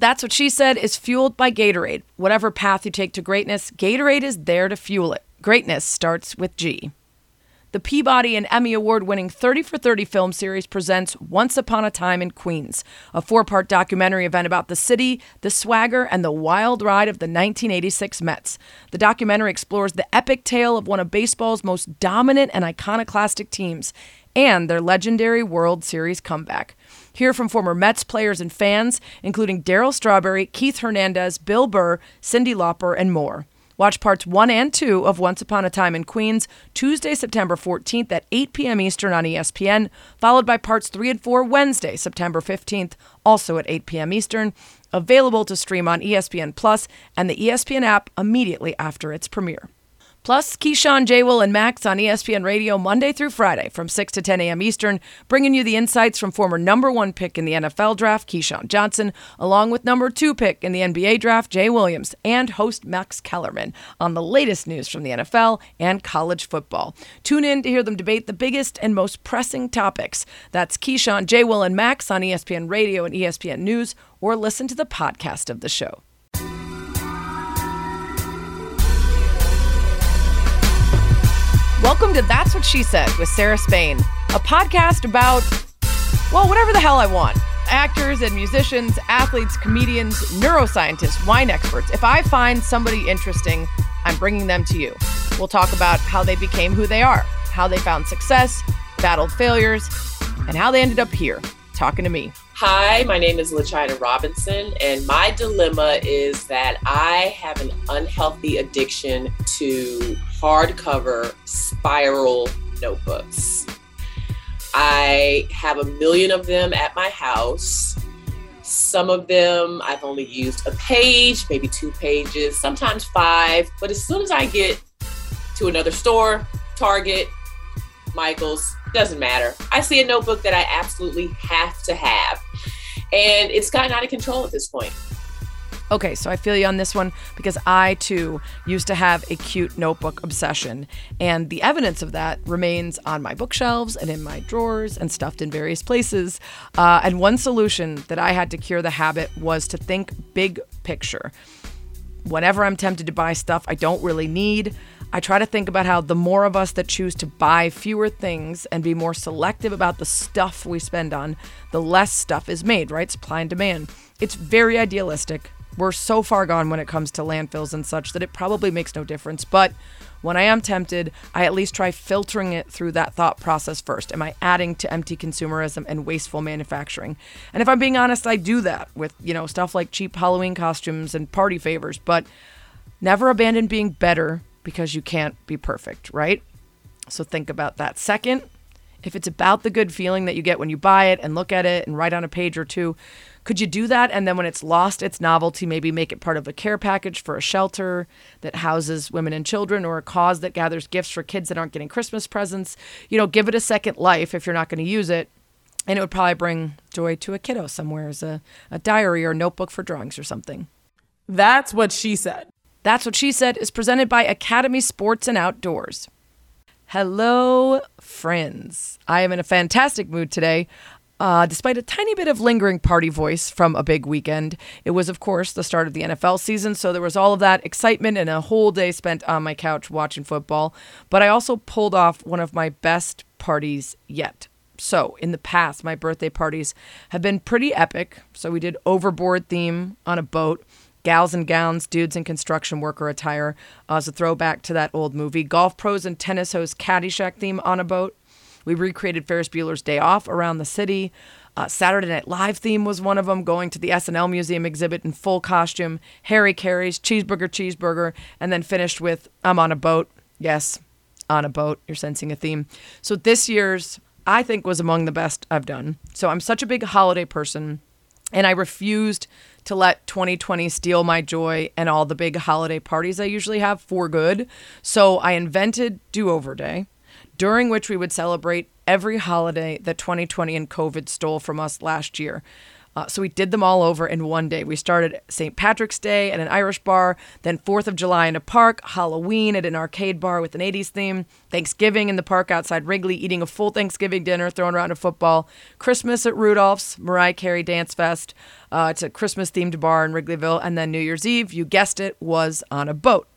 That's What She Said is fueled by Gatorade. Whatever path you take to greatness, Gatorade is there to fuel it. Greatness starts with G. The Peabody and Emmy Award winning 30 for 30 film series presents Once Upon a Time in Queens, a four part documentary event about the city, the swagger, and the wild ride of the 1986 Mets. The documentary explores the epic tale of one of baseball's most dominant and iconoclastic teams and their legendary World Series comeback. Hear from former Mets players and fans, including Darryl Strawberry, Keith Hernandez, Bill Burr, Cyndi Lauper, and more. Watch parts one and two of Once Upon a Time in Queens Tuesday, September 14th at 8 p.m. Eastern on ESPN, followed by parts three and four Wednesday, September 15th, also at 8 p.m. Eastern. Available to stream on ESPN Plus and the ESPN app immediately after its premiere. Plus, Keyshawn, J. Will, and Max on ESPN Radio Monday through Friday from 6 to 10 a.m. Eastern, bringing you the insights from former number one pick in the NFL draft, Keyshawn Johnson, along with number two pick in the NBA draft, Jay Williams, and host Max Kellerman on the latest news from the NFL and college football. Tune in to hear them debate the biggest and most pressing topics. That's Keyshawn, J. Will, and Max on ESPN Radio and ESPN News, or listen to the podcast of the show. Welcome to That's What She Said with Sarah Spain, a podcast about, well, whatever the hell I want. Actors and musicians, athletes, comedians, neuroscientists, wine experts. If I find somebody interesting, I'm bringing them to you. We'll talk about how they became who they are, how they found success, battled failures, and how they ended up here talking to me. Hi, my name is LaChina Robinson, and my dilemma is that I have an unhealthy addiction to hardcover spiral notebooks. I have a million of them at my house. Some of them I've only used a page, maybe two pages, sometimes five. But as soon as I get to another store, Target, Michael's, doesn't matter. I see a notebook that I absolutely have to have. And it's gotten out of control at this point. Okay, so I feel you on this one because I too used to have a cute notebook obsession. And the evidence of that remains on my bookshelves and in my drawers and stuffed in various places. Uh, and one solution that I had to cure the habit was to think big picture. Whenever I'm tempted to buy stuff I don't really need, I try to think about how the more of us that choose to buy fewer things and be more selective about the stuff we spend on, the less stuff is made, right? Supply and demand. It's very idealistic. We're so far gone when it comes to landfills and such that it probably makes no difference. But when I am tempted, I at least try filtering it through that thought process first. Am I adding to empty consumerism and wasteful manufacturing? And if I'm being honest, I do that with, you know, stuff like cheap Halloween costumes and party favors, but never abandon being better because you can't be perfect, right? So think about that. Second, if it's about the good feeling that you get when you buy it and look at it and write on a page or two, could you do that? And then when it's lost its novelty, maybe make it part of a care package for a shelter that houses women and children or a cause that gathers gifts for kids that aren't getting Christmas presents? You know, give it a second life if you're not going to use it. And it would probably bring joy to a kiddo somewhere as a, a diary or notebook for drawings or something. That's what she said. That's What She Said is presented by Academy Sports and Outdoors. Hello, friends. I am in a fantastic mood today. Uh, despite a tiny bit of lingering party voice from a big weekend, it was, of course, the start of the NFL season, so there was all of that excitement and a whole day spent on my couch watching football. But I also pulled off one of my best parties yet. So, in the past, my birthday parties have been pretty epic. So, we did overboard theme on a boat gals and gowns, dudes in construction worker attire uh, as a throwback to that old movie. Golf pros and tennis hosts Caddyshack theme on a boat. We recreated Ferris Bueller's Day Off around the city. Uh, Saturday Night Live theme was one of them, going to the SNL Museum exhibit in full costume. Harry Caray's Cheeseburger, Cheeseburger, and then finished with I'm on a boat. Yes, on a boat. You're sensing a theme. So this year's, I think, was among the best I've done. So I'm such a big holiday person, and I refused to let 2020 steal my joy and all the big holiday parties I usually have for good. So I invented Do Over Day, during which we would celebrate every holiday that 2020 and COVID stole from us last year. Uh, so we did them all over in one day. We started St. Patrick's Day at an Irish bar, then 4th of July in a park, Halloween at an arcade bar with an 80s theme, Thanksgiving in the park outside Wrigley, eating a full Thanksgiving dinner, throwing around a football, Christmas at Rudolph's, Mariah Carey Dance Fest. Uh, it's a Christmas themed bar in Wrigleyville. And then New Year's Eve, you guessed it, was on a boat.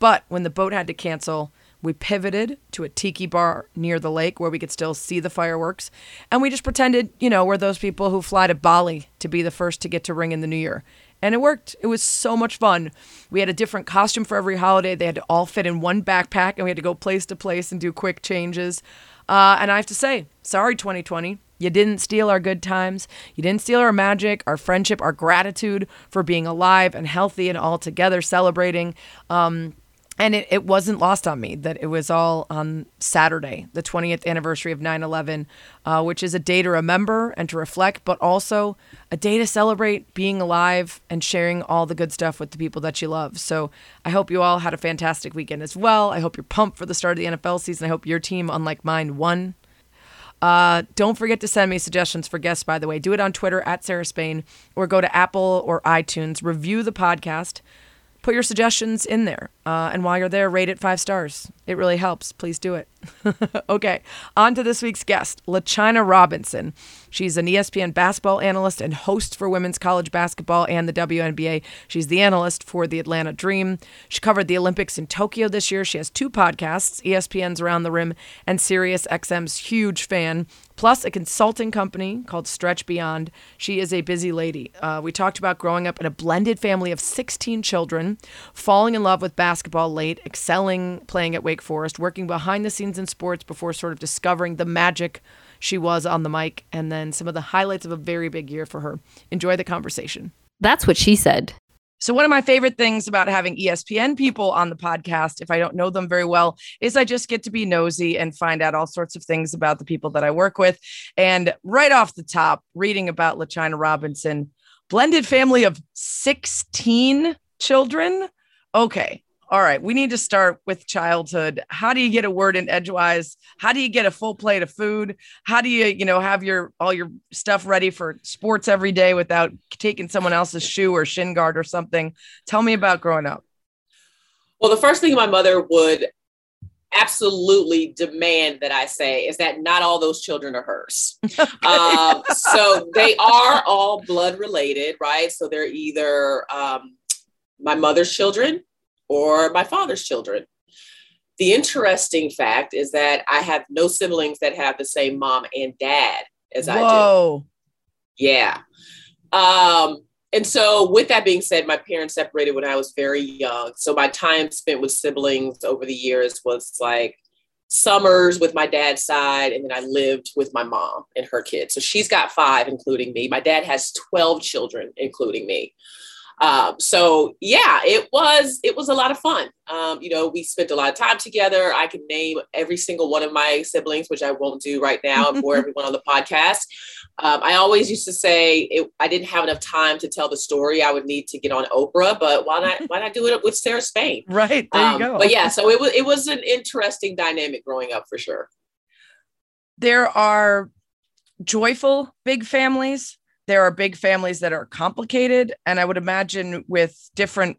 But when the boat had to cancel, we pivoted to a tiki bar near the lake where we could still see the fireworks. And we just pretended, you know, we're those people who fly to Bali to be the first to get to ring in the new year. And it worked. It was so much fun. We had a different costume for every holiday. They had to all fit in one backpack, and we had to go place to place and do quick changes. Uh, and I have to say, sorry, 2020. You didn't steal our good times. You didn't steal our magic, our friendship, our gratitude for being alive and healthy and all together celebrating. Um, and it, it wasn't lost on me that it was all on Saturday, the 20th anniversary of 9 11, uh, which is a day to remember and to reflect, but also a day to celebrate being alive and sharing all the good stuff with the people that you love. So I hope you all had a fantastic weekend as well. I hope you're pumped for the start of the NFL season. I hope your team, unlike mine, won. Uh, don't forget to send me suggestions for guests, by the way. Do it on Twitter at Sarah Spain or go to Apple or iTunes. Review the podcast put your suggestions in there. Uh, and while you're there, rate it five stars. It really helps. Please do it. okay, on to this week's guest, LaChina Robinson. She's an ESPN basketball analyst and host for women's college basketball and the WNBA. She's the analyst for the Atlanta Dream. She covered the Olympics in Tokyo this year. She has two podcasts ESPN's Around the Rim and Sirius XM's Huge Fan plus a consulting company called Stretch Beyond. She is a busy lady. Uh, we talked about growing up in a blended family of 16 children, falling in love with basketball late, excelling playing at Wake Forest, working behind the scenes in sports before sort of discovering the magic she was on the mic, and then some of the highlights of a very big year for her. Enjoy the conversation. That's what she said. So, one of my favorite things about having ESPN people on the podcast, if I don't know them very well, is I just get to be nosy and find out all sorts of things about the people that I work with. And right off the top, reading about LaChina Robinson, blended family of 16 children. Okay all right, we need to start with childhood. How do you get a word in edgewise? How do you get a full plate of food? How do you, you know, have your all your stuff ready for sports every day without taking someone else's shoe or shin guard or something? Tell me about growing up. Well, the first thing my mother would absolutely demand that I say is that not all those children are hers. um, so they are all blood related, right? So they're either um, my mother's children or my father's children. The interesting fact is that I have no siblings that have the same mom and dad as Whoa. I do. Whoa. Yeah. Um, and so, with that being said, my parents separated when I was very young. So, my time spent with siblings over the years was like summers with my dad's side, and then I lived with my mom and her kids. So, she's got five, including me. My dad has 12 children, including me. Um, so yeah, it was it was a lot of fun. Um, you know, we spent a lot of time together. I can name every single one of my siblings, which I won't do right now for everyone on the podcast. Um, I always used to say it, I didn't have enough time to tell the story. I would need to get on Oprah, but why not? Why not do it with Sarah Spain? Right there, you um, go. But yeah, so it was it was an interesting dynamic growing up for sure. There are joyful big families there are big families that are complicated. And I would imagine with different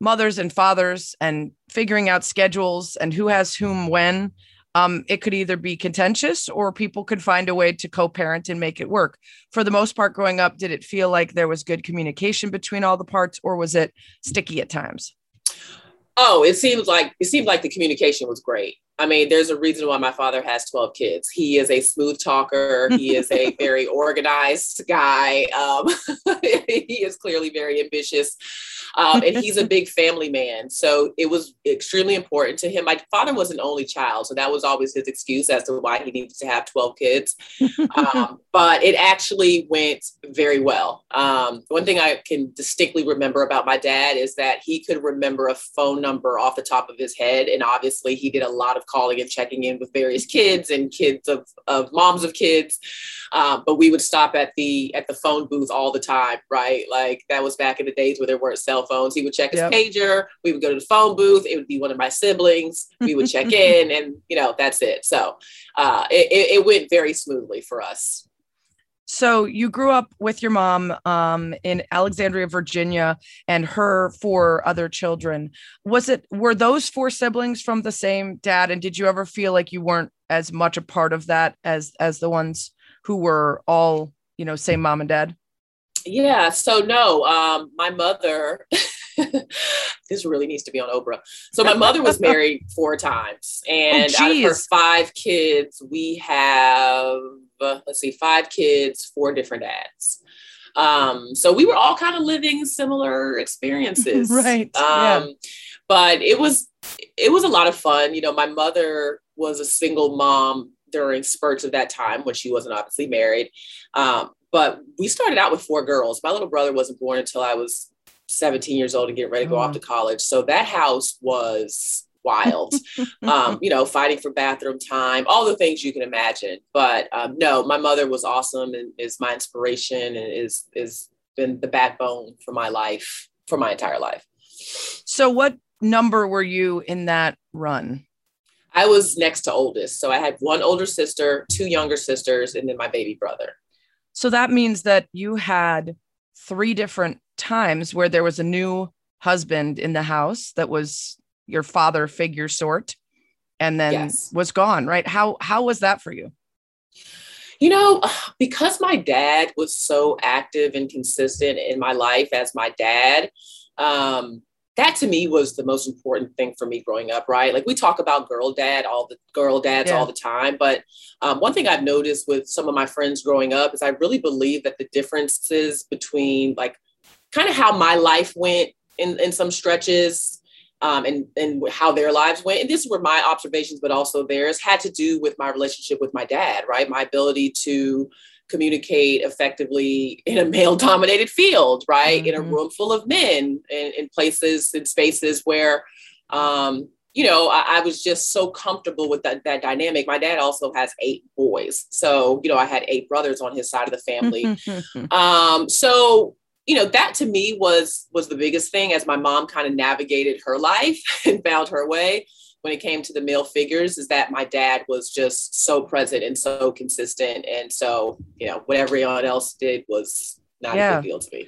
mothers and fathers and figuring out schedules and who has whom when, um, it could either be contentious or people could find a way to co parent and make it work. For the most part, growing up, did it feel like there was good communication between all the parts or was it sticky at times? Oh, it seems like it seemed like the communication was great. I mean, there's a reason why my father has 12 kids. He is a smooth talker. He is a very organized guy. Um, he is clearly very ambitious. Um, and he's a big family man. So it was extremely important to him. My father was an only child. So that was always his excuse as to why he needed to have 12 kids. Um, but it actually went very well. Um, one thing I can distinctly remember about my dad is that he could remember a phone number off the top of his head. And obviously, he did a lot of calling and checking in with various kids and kids of, of moms of kids. Um, but we would stop at the at the phone booth all the time, right? Like that was back in the days where there weren't cell phones. He would check his yep. pager. We would go to the phone booth. It would be one of my siblings. We would check in, and you know that's it. So uh, it, it went very smoothly for us. So you grew up with your mom um, in Alexandria, Virginia, and her four other children. Was it were those four siblings from the same dad? And did you ever feel like you weren't as much a part of that as as the ones who were all you know same mom and dad? Yeah. So no, um, my mother. this really needs to be on Oprah. So my mother was married four times, and oh, out of her five kids, we have let's see, five kids, four different dads. Um, so we were all kind of living similar experiences. right. Um, yeah. but it was it was a lot of fun. You know, my mother was a single mom during spurts of that time when she wasn't obviously married. Um, but we started out with four girls. My little brother wasn't born until I was 17 years old and getting ready to go oh. off to college. So that house was wild. um, you know, fighting for bathroom time, all the things you can imagine. But um, no, my mother was awesome and is my inspiration and is is been the backbone for my life for my entire life. So, what number were you in that run? I was next to oldest. So I had one older sister, two younger sisters, and then my baby brother. So that means that you had three different times where there was a new husband in the house that was your father figure sort and then yes. was gone right how how was that for you you know because my dad was so active and consistent in my life as my dad um that to me was the most important thing for me growing up right like we talk about girl dad all the girl dads yeah. all the time but um, one thing i've noticed with some of my friends growing up is i really believe that the differences between like kind of how my life went in in some stretches um, and and how their lives went. And this were my observations, but also theirs had to do with my relationship with my dad, right? My ability to communicate effectively in a male dominated field, right? Mm-hmm. In a mm-hmm. room full of men, in, in places and spaces where, um, you know, I, I, was just so comfortable with that, that dynamic. My dad also has eight boys. So, you know, I had eight brothers on his side of the family. um, so you know that to me was was the biggest thing as my mom kind of navigated her life and found her way. When it came to the male figures is that my dad was just so present and so consistent. And so you know what everyone else did was not yeah. a big deal to me.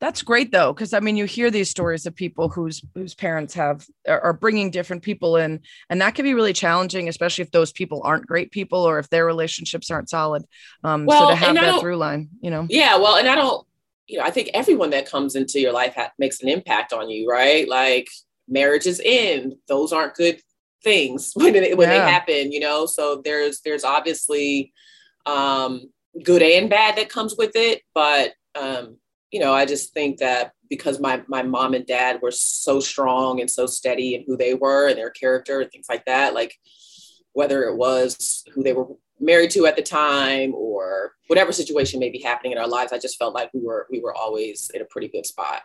That's great though because i mean you hear these stories of people whose whose parents have are bringing different people in and that can be really challenging especially if those people aren't great people or if their relationships aren't solid um well, so to have that through line you know? Yeah well and i don't you know, I think everyone that comes into your life ha- makes an impact on you, right? Like marriages end; those aren't good things when they, when yeah. they happen, you know. So there's there's obviously um, good and bad that comes with it, but um, you know, I just think that because my my mom and dad were so strong and so steady in who they were and their character and things like that, like whether it was who they were married to at the time or whatever situation may be happening in our lives i just felt like we were we were always in a pretty good spot.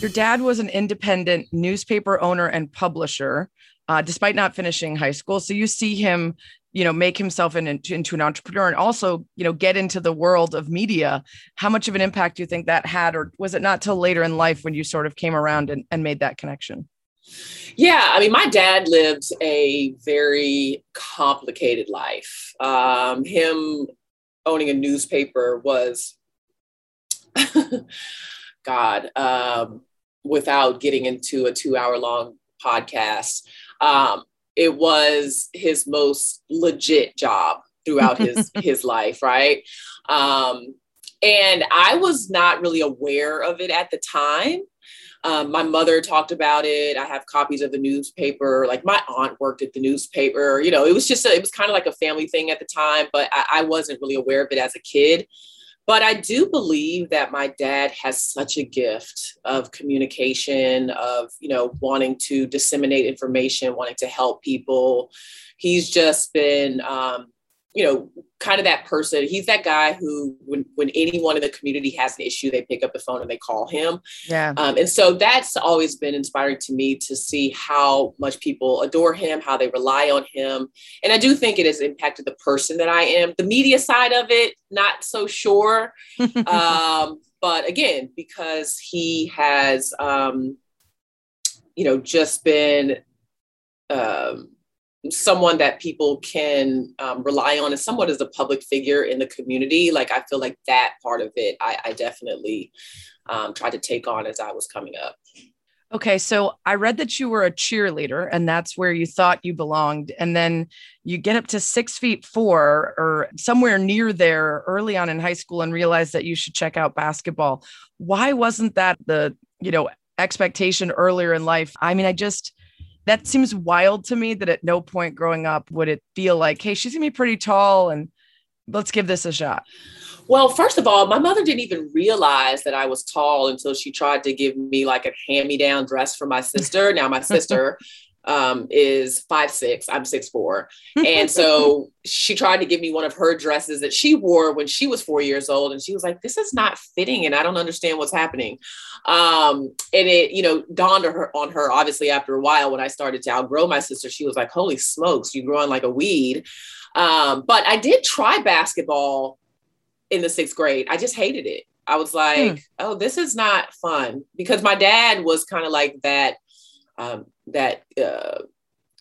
Your dad was an independent newspaper owner and publisher uh, despite not finishing high school. So you see him you know make himself in, into an entrepreneur and also you know get into the world of media. How much of an impact do you think that had or was it not till later in life when you sort of came around and, and made that connection yeah, I mean, my dad lived a very complicated life. Um, him owning a newspaper was, God, um, without getting into a two hour long podcast, um, it was his most legit job throughout his his life, right? Um, and I was not really aware of it at the time. Um, my mother talked about it. I have copies of the newspaper. Like my aunt worked at the newspaper. You know, it was just, a, it was kind of like a family thing at the time, but I, I wasn't really aware of it as a kid. But I do believe that my dad has such a gift of communication, of, you know, wanting to disseminate information, wanting to help people. He's just been, um, you know, kind of that person. He's that guy who, when, when anyone in the community has an issue, they pick up the phone and they call him. Yeah. Um, and so that's always been inspiring to me to see how much people adore him, how they rely on him. And I do think it has impacted the person that I am. The media side of it, not so sure. um, but again, because he has, um, you know, just been, um, someone that people can um, rely on and somewhat as a public figure in the community. Like I feel like that part of it, I, I definitely um, tried to take on as I was coming up. Okay, so I read that you were a cheerleader and that's where you thought you belonged. And then you get up to six feet four or somewhere near there early on in high school and realize that you should check out basketball. Why wasn't that the, you know, expectation earlier in life? I mean, I just, that seems wild to me that at no point growing up would it feel like, hey, she's gonna be pretty tall and let's give this a shot. Well, first of all, my mother didn't even realize that I was tall until she tried to give me like a hand me down dress for my sister. Now, my sister um, is five six. I'm six four, and so she tried to give me one of her dresses that she wore when she was four years old, and she was like, "This is not fitting, and I don't understand what's happening." Um, and it, you know, dawned on her, on her obviously after a while when I started to outgrow my sister. She was like, "Holy smokes, you growing like a weed." Um, but I did try basketball in the sixth grade. I just hated it. I was like, hmm. "Oh, this is not fun," because my dad was kind of like that um, that uh,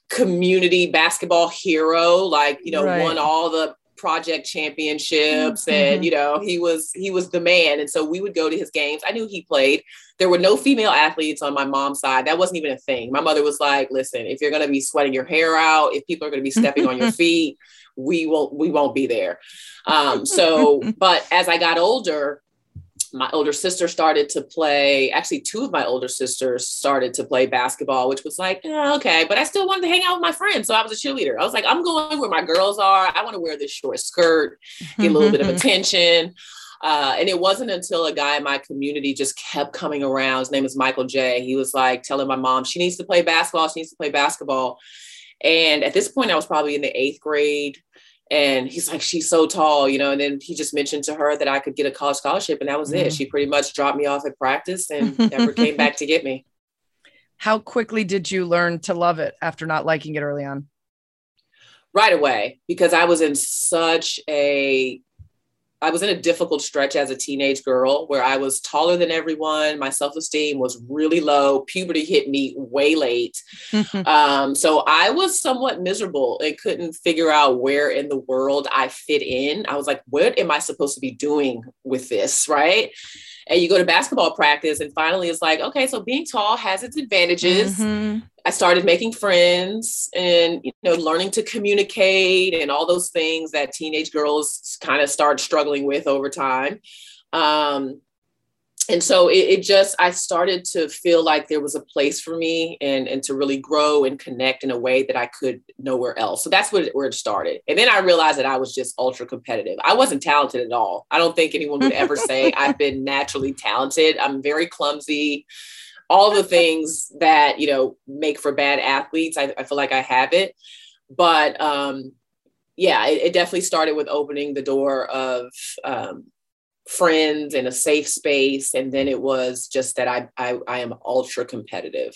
community basketball hero, like you know, right. won all the project championships mm-hmm. and you know he was he was the man. And so we would go to his games. I knew he played. There were no female athletes on my mom's side. That wasn't even a thing. My mother was like listen if you're going to be sweating your hair out if people are going to be stepping on your feet we won't we won't be there. Um so but as i got older my older sister started to play actually two of my older sisters started to play basketball which was like oh, okay but i still wanted to hang out with my friends so i was a cheerleader. I was like i'm going where my girls are. I want to wear this short skirt get a little bit of attention. Uh, and it wasn't until a guy in my community just kept coming around his name is michael j he was like telling my mom she needs to play basketball she needs to play basketball. And at this point i was probably in the eighth grade and he's like she's so tall you know and then he just mentioned to her that i could get a college scholarship and that was mm-hmm. it she pretty much dropped me off at practice and never came back to get me. How quickly did you learn to love it after not liking it early on? Right away because i was in such a I was in a difficult stretch as a teenage girl where I was taller than everyone. My self esteem was really low. Puberty hit me way late. um, so I was somewhat miserable and couldn't figure out where in the world I fit in. I was like, what am I supposed to be doing with this? Right and you go to basketball practice and finally it's like okay so being tall has its advantages mm-hmm. i started making friends and you know learning to communicate and all those things that teenage girls kind of start struggling with over time um, and so it, it, just i started to feel like there was a place for me and and to really grow and connect in a way that i could nowhere else. So that's what, where it started. And then i realized that i was just ultra competitive. I wasn't talented at all. I don't think anyone would ever say i've been naturally talented. I'm very clumsy. All the things that you know make for bad athletes i, I feel like i have it but um yeah it, it definitely started with opening the door of um, friends and a safe space and then it was just that I, I i am ultra competitive.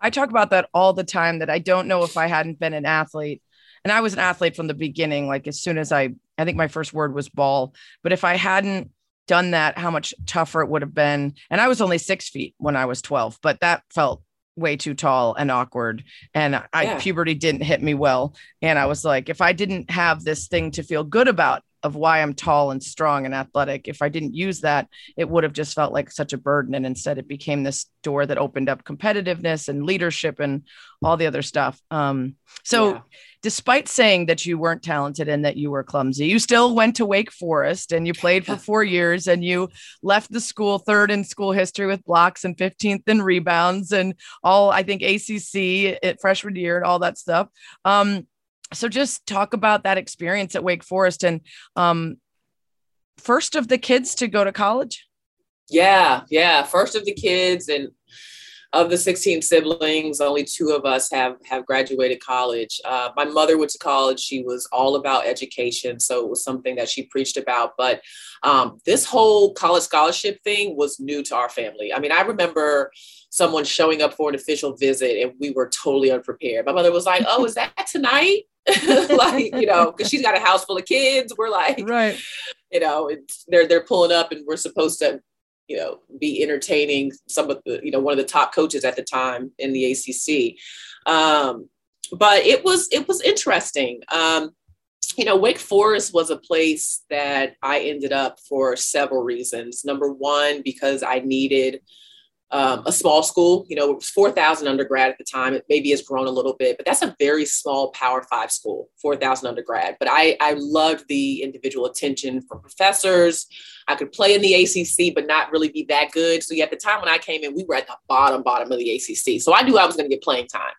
I talk about that all the time that i don't know if i hadn't been an athlete. And i was an athlete from the beginning like as soon as i i think my first word was ball. But if i hadn't done that how much tougher it would have been. And i was only six feet when i was 12 but that felt way too tall and awkward. And I yeah. puberty didn't hit me well. And I was like if I didn't have this thing to feel good about of why I'm tall and strong and athletic. If I didn't use that, it would have just felt like such a burden. And instead, it became this door that opened up competitiveness and leadership and all the other stuff. Um, so, yeah. despite saying that you weren't talented and that you were clumsy, you still went to Wake Forest and you played for four years and you left the school third in school history with blocks and 15th in rebounds and all, I think, ACC at freshman year and all that stuff. Um, so just talk about that experience at Wake Forest and um, first of the kids to go to college. Yeah, yeah, first of the kids and of the 16 siblings, only two of us have have graduated college. Uh, my mother went to college. She was all about education, so it was something that she preached about. But um, this whole college scholarship thing was new to our family. I mean, I remember someone showing up for an official visit, and we were totally unprepared. My mother was like, "Oh, is that tonight?" like you know because she's got a house full of kids we're like right you know it's, they're they're pulling up and we're supposed to you know be entertaining some of the you know one of the top coaches at the time in the acc um but it was it was interesting. Um, you know, Wake Forest was a place that I ended up for several reasons. Number one, because I needed um, a small school. You know, it was 4,000 undergrad at the time. It maybe has grown a little bit, but that's a very small Power Five school, 4,000 undergrad. But I, I loved the individual attention from professors. I could play in the ACC, but not really be that good. So at the time when I came in, we were at the bottom, bottom of the ACC. So I knew I was going to get playing time.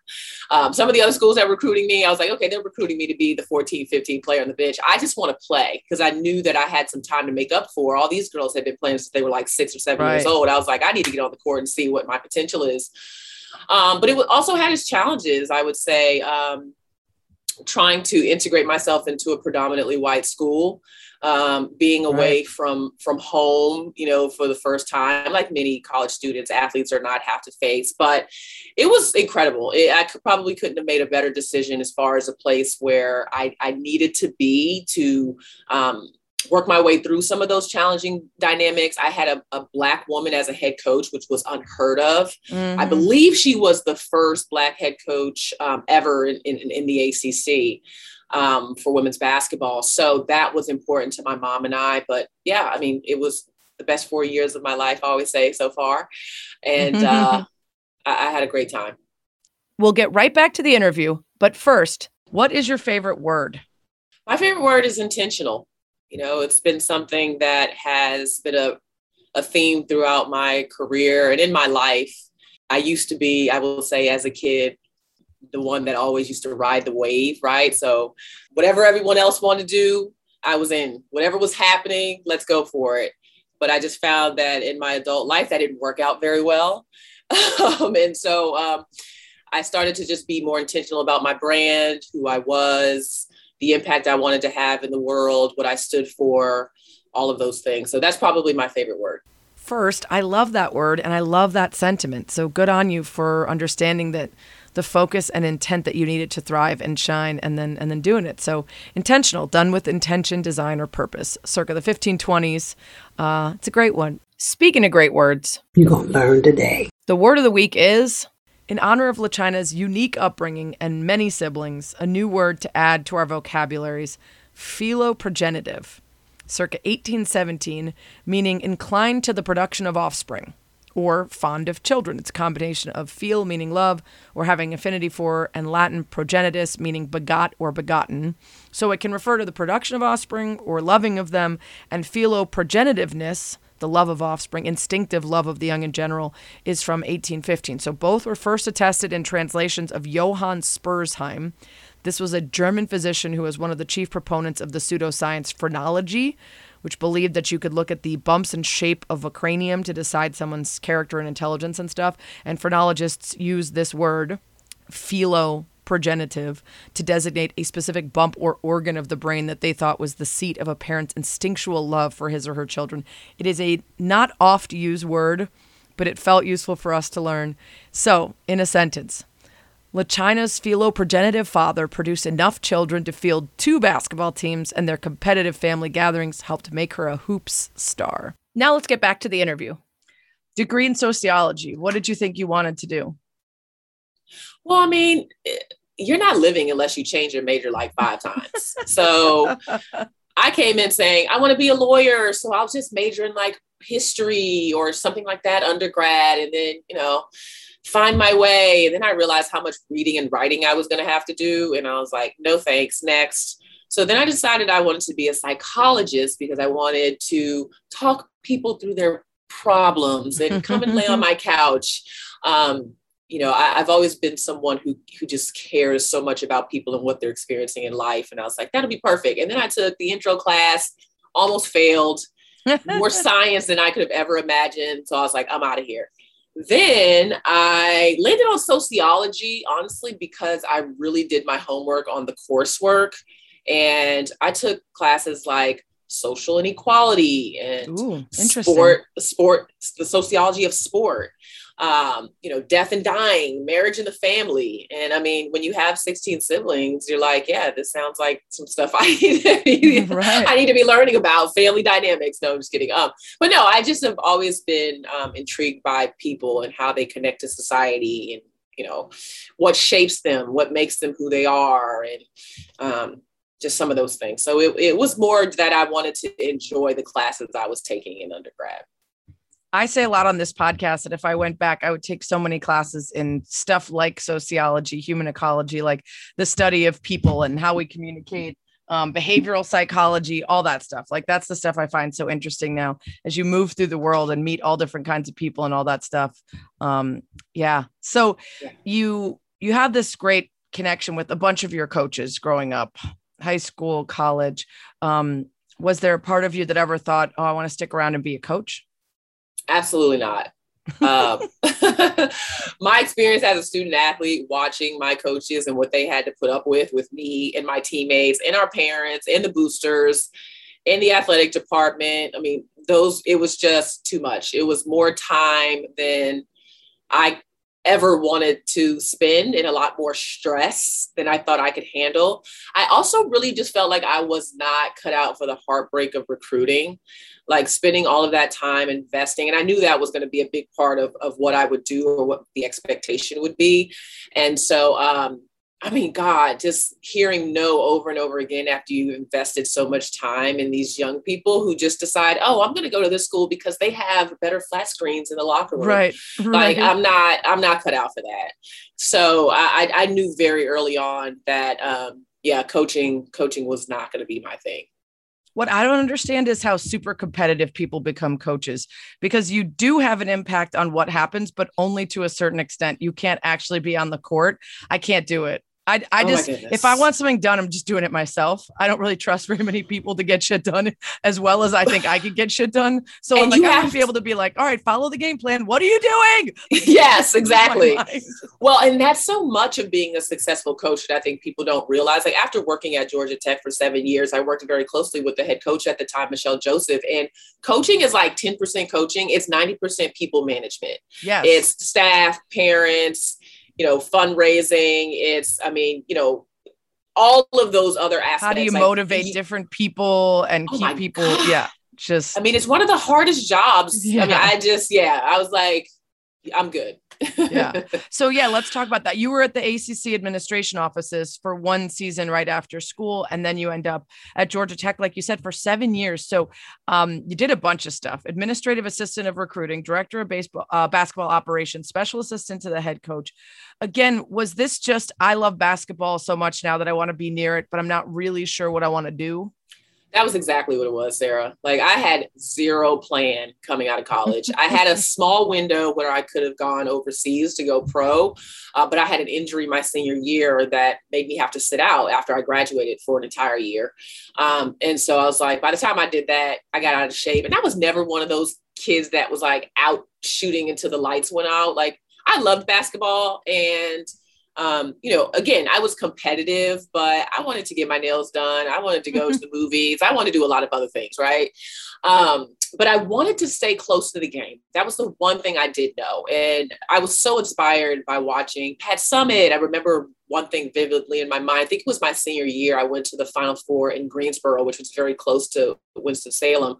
Um, some of the other schools that were recruiting me, I was like, okay, they're recruiting me to be the 14, 15 player on the bench. I just want to play because I knew that I had some time to make up for. All these girls had been playing since they were like six or seven right. years old. I was like, I need to get on the court and see what my potential is. Um, but it also had its challenges, I would say. Um, trying to integrate myself into a predominantly white school um, being away right. from from home you know for the first time like many college students athletes are not have to face but it was incredible it, i could, probably couldn't have made a better decision as far as a place where i, I needed to be to um, work my way through some of those challenging dynamics. I had a, a black woman as a head coach, which was unheard of. Mm-hmm. I believe she was the first black head coach um, ever in, in, in, the ACC um, for women's basketball. So that was important to my mom and I. But yeah, I mean, it was the best four years of my life, I always say so far. And uh, I, I had a great time. We'll get right back to the interview. But first, what is your favorite word? My favorite word is intentional. You know, it's been something that has been a, a theme throughout my career and in my life. I used to be, I will say, as a kid, the one that always used to ride the wave, right? So whatever everyone else wanted to do, I was in. Whatever was happening, let's go for it. But I just found that in my adult life, that didn't work out very well. um, and so um, I started to just be more intentional about my brand, who I was, the impact I wanted to have in the world, what I stood for, all of those things. So that's probably my favorite word. First, I love that word and I love that sentiment. So good on you for understanding that the focus and intent that you needed to thrive and shine and then and then doing it so intentional done with intention design or purpose circa the 1520s uh, it's a great one speaking of great words you're gonna learn today the word of the week is in honor of LaChina's unique upbringing and many siblings, a new word to add to our vocabularies, philoprogenitive, circa 1817, meaning inclined to the production of offspring or fond of children. It's a combination of phil, meaning love, or having affinity for, and Latin progenitus, meaning begot or begotten. So it can refer to the production of offspring or loving of them, and philoprogenitiveness, the love of offspring, instinctive love of the young in general, is from 1815. So both were first attested in translations of Johann Spurzheim. This was a German physician who was one of the chief proponents of the pseudoscience phrenology, which believed that you could look at the bumps and shape of a cranium to decide someone's character and intelligence and stuff. And phrenologists use this word, philo progenitive to designate a specific bump or organ of the brain that they thought was the seat of a parent's instinctual love for his or her children. It is a not oft used word, but it felt useful for us to learn. So, in a sentence, LaChina's philoprogenitive father produced enough children to field two basketball teams, and their competitive family gatherings helped make her a hoops star. Now let's get back to the interview. Degree in sociology. What did you think you wanted to do? Well, I mean, you're not living unless you change your major like five times. so I came in saying, I want to be a lawyer. So I'll just major in like history or something like that undergrad. And then, you know, find my way. And then I realized how much reading and writing I was going to have to do. And I was like, no thanks, next. So then I decided I wanted to be a psychologist because I wanted to talk people through their problems and come and lay on my couch. Um, you know, I, have always been someone who who just cares so much about people and what they're experiencing in life. And I was like, that'll be perfect. And then I took the intro class, almost failed, more science than I could have ever imagined. So I was like, I'm out of here. Then I landed on sociology, honestly, because I really did my homework on the coursework. And I took classes like social inequality and Ooh, sport, sport, the sociology of sport um, you know, death and dying, marriage and the family. And I mean, when you have 16 siblings, you're like, yeah, this sounds like some stuff I need to be, right. I need to be learning about family dynamics. No, I'm just kidding. Um, but no, I just have always been um, intrigued by people and how they connect to society and you know, what shapes them, what makes them who they are, and um, just some of those things. So it, it was more that I wanted to enjoy the classes I was taking in undergrad. I say a lot on this podcast that if I went back, I would take so many classes in stuff like sociology, human ecology, like the study of people and how we communicate, um, behavioral psychology, all that stuff. Like that's the stuff I find so interesting now as you move through the world and meet all different kinds of people and all that stuff. Um, yeah. So yeah. you you have this great connection with a bunch of your coaches growing up, high school, college. Um, was there a part of you that ever thought, oh, I want to stick around and be a coach? Absolutely not. um, my experience as a student athlete, watching my coaches and what they had to put up with with me and my teammates and our parents and the boosters in the athletic department. I mean, those it was just too much. It was more time than I ever wanted to spend and a lot more stress than I thought I could handle. I also really just felt like I was not cut out for the heartbreak of recruiting, like spending all of that time investing. And I knew that was going to be a big part of, of what I would do or what the expectation would be. And so um, I mean, God, just hearing no over and over again after you've invested so much time in these young people who just decide, oh, I'm going to go to this school because they have better flat screens in the locker room. Right. Like right. I'm not, I'm not cut out for that. So I, I knew very early on that, um, yeah, coaching, coaching was not going to be my thing. What I don't understand is how super competitive people become coaches because you do have an impact on what happens, but only to a certain extent. You can't actually be on the court. I can't do it. I, I oh just if I want something done, I'm just doing it myself. I don't really trust very many people to get shit done as well as I think I could get shit done. So I'm like, I have to be able to be like, all right, follow the game plan. What are you doing? Yes, exactly. well, and that's so much of being a successful coach that I think people don't realize. Like after working at Georgia Tech for seven years, I worked very closely with the head coach at the time, MaChelle Joseph. And coaching is like 10% coaching, it's 90% people management. Yes. It's staff, parents, you know, fundraising. It's, I mean, you know, all of those other aspects. How do you motivate different people and oh keep people? God. Yeah. Just, I mean, it's one of the hardest jobs. Yeah. I mean, I just, yeah, I was like, I'm good. Yeah. So yeah, let's talk about that. You were at the ACC administration offices for one season right after school, and then you end up at Georgia Tech, like you said, for seven years. So um, you did a bunch of stuff: administrative assistant of recruiting, director of baseball, uh, basketball operations, special assistant to the head coach. Again, was this just I love basketball so much now that I want to be near it, but I'm not really sure what I want to do? That was exactly what it was, Sarah. Like I had zero plan coming out of college. I had a small window where I could have gone overseas to go pro, uh, but I had an injury my senior year that made me have to sit out after I graduated for an entire year. Um, and so I was like, by the time I did that, I got out of shape. And I was never one of those kids that was like out shooting until the lights went out. Like I loved basketball and um, you know, again, I was competitive, but I wanted to get my nails done. I wanted to go to the movies. I wanted to do a lot of other things, right? Um, but I wanted to stay close to the game. That was the one thing I did know. And I was so inspired by watching Pat Summitt. I remember one thing vividly in my mind. I think it was my senior year. I went to the Final Four in Greensboro, which was very close to Winston-Salem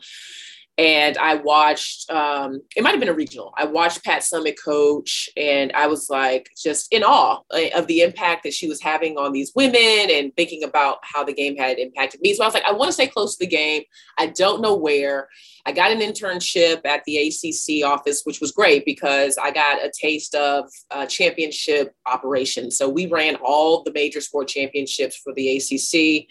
and I watched. Um, it might have been a regional. I watched Pat Summitt coach, and I was like just in awe of the impact that she was having on these women, and thinking about how the game had impacted me. So I was like, I want to stay close to the game. I don't know where. I got an internship at the ACC office, which was great because I got a taste of uh, championship operations. So we ran all the major sport championships for the ACC.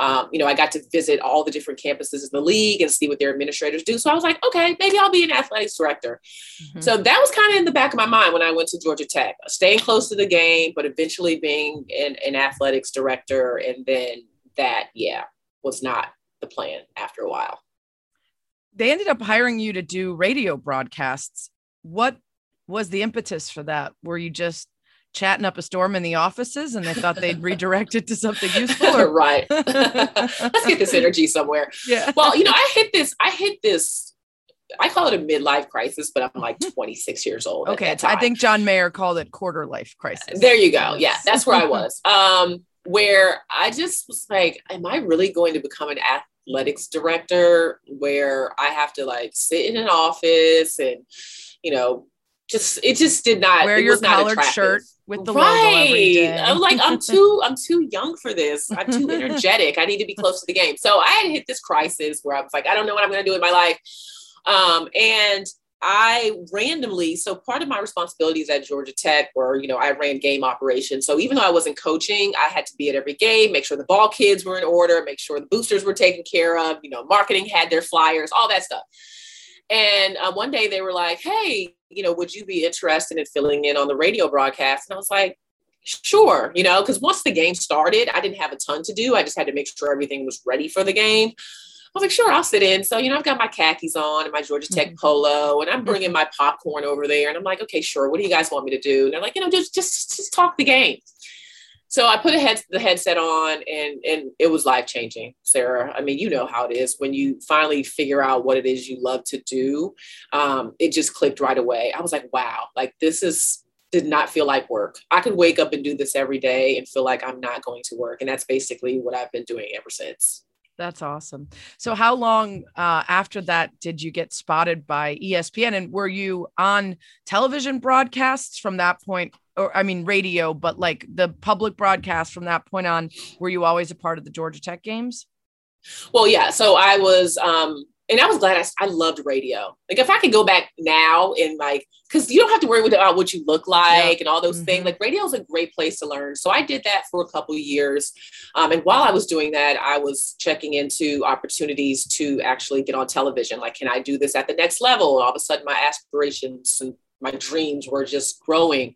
Um, you know, I got to visit all the different campuses in the league and see what their administrators do. So I was like, okay, maybe I'll be an athletics director. Mm-hmm. So that was kind of in the back of my mind when I went to Georgia Tech, staying close to the game, but eventually being an, an athletics director. And then that, yeah, was not the plan after a while. They ended up hiring you to do radio broadcasts. What was the impetus for that? Were you just chatting up a storm in the offices and they thought they'd redirect it to something useful. or right. Let's get this energy somewhere. Yeah. Well, you know, I hit this, I hit this, I call it a midlife crisis, but I'm like 26 years old. Okay. I think John Mayer called it quarter life crisis. There you go. Yeah. That's where I was. Um, where I just was like, am I really going to become an athletics director where I have to like sit in an office and, you know, just it just did not wear your collared shirt with the right. I'm like, I'm too, I'm too young for this. I'm too energetic. I need to be close to the game. So I had hit this crisis where I was like, I don't know what I'm going to do in my life. Um, and I randomly, so part of my responsibilities at Georgia Tech were, you know, I ran game operations. So even though I wasn't coaching, I had to be at every game, make sure the ball kids were in order, make sure the boosters were taken care of, you know, marketing had their flyers, all that stuff. And uh, one day they were like, hey, you know, would you be interested in filling in on the radio broadcast? And I was like, sure, you know, because once the game started, I didn't have a ton to do. I just had to make sure everything was ready for the game. I was like, sure, I'll sit in. So, you know, I've got my khakis on and my Georgia Tech mm-hmm. polo, and I'm bringing mm-hmm. my popcorn over there. And I'm like, okay, sure. What do you guys want me to do? And they're like, you know, just just just talk the game. So I put head the headset on, and and it was life changing, Sarah. I mean, you know how it is when you finally figure out what it is you love to do. Um, it just clicked right away. I was like, wow, like this is did not feel like work. I could wake up and do this every day and feel like I'm not going to work. And that's basically what I've been doing ever since. That's awesome. So, how long uh, after that did you get spotted by ESPN? And were you on television broadcasts from that point? Or, I mean, radio, but like the public broadcast from that point on, were you always a part of the Georgia Tech games? Well, yeah. So I was um, and I was glad I, I loved radio. Like if I could go back now and like, because you don't have to worry about what you look like yeah. and all those mm-hmm. things. Like radio is a great place to learn. So I did that for a couple years, um, and while I was doing that, I was checking into opportunities to actually get on television. Like, can I do this at the next level? And all of a sudden, my aspirations and my dreams were just growing.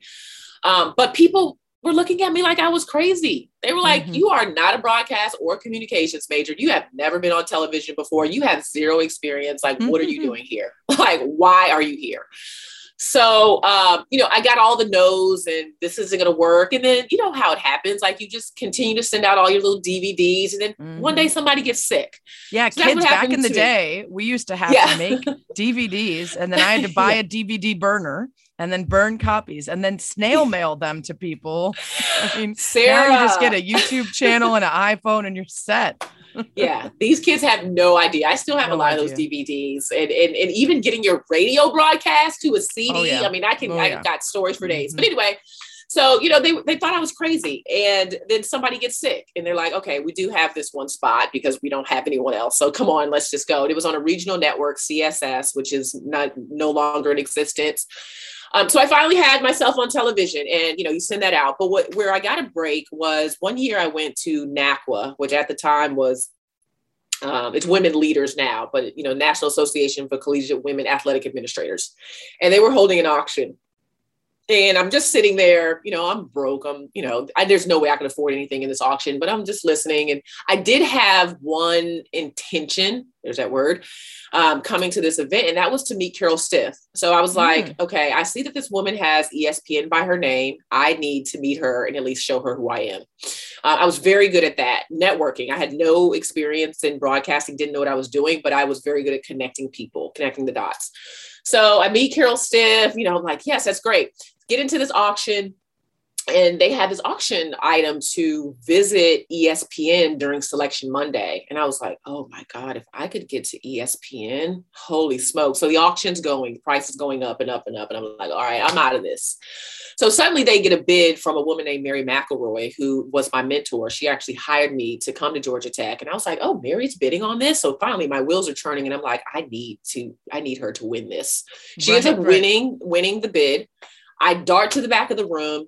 Um, but people were looking at me like I was crazy. They were like, mm-hmm. You are not a broadcast or communications major. You have never been on television before. You have zero experience. Like, mm-hmm. what are you mm-hmm. doing here? like, why are you here? So, um, you know, I got all the no's and this isn't going to work. And then, you know how it happens. Like, you just continue to send out all your little DVDs. And then mm-hmm. one day mm-hmm. somebody gets sick. Yeah. So kids back in the day, we used to have yeah. to make DVDs and then I had to buy yeah. a DVD burner and then burn copies and then snail mail them to people. I mean, Sarah, you just get a YouTube channel and an iPhone and you're set. yeah, these kids have no idea. I still have no a lot idea. of those DVDs, and, and and even getting your radio broadcast to a CD. Oh, yeah. I mean, I can oh, I yeah. got stories for days. Mm-hmm. But anyway, so you know they they thought I was crazy, and then somebody gets sick, and they're like, okay, we do have this one spot because we don't have anyone else. So come on, let's just go. And it was on a regional network, CSS, which is not no longer in existence. Um, so I finally had myself on television, and you know, you send that out. But what where I got a break was one year I went to NACWA, which at the time was um, it's women leaders now, but you know, National Association for Collegiate Women Athletic Administrators, and they were holding an auction and I'm just sitting there, you know, I'm broke. I'm, you know, I, there's no way I can afford anything in this auction, but I'm just listening. And I did have one intention, there's that word, um, coming to this event, and that was to meet Carol Stiff. So I was mm. like, okay, I see that this woman has ESPN by her name. I need to meet her and at least show her who I am. Uh, I was very good at that networking. I had no experience in broadcasting, didn't know what I was doing, but I was very good at connecting people, connecting the dots. So I meet Carol Stiff, you know, I'm like, yes, that's great get into this auction and they had this auction item to visit ESPN during Selection Monday. And I was like, oh my God, if I could get to ESPN, holy smoke. So the auction's going, price is going up and up and up. And I'm like, all right, I'm out of this. So suddenly they get a bid from a woman named Mary McElroy, who was my mentor. She actually hired me to come to Georgia Tech. And I was like, oh, Mary's bidding on this. So finally my wheels are turning and I'm like, I need to, I need her to win this. She right, ends up right. winning, winning the bid. I dart to the back of the room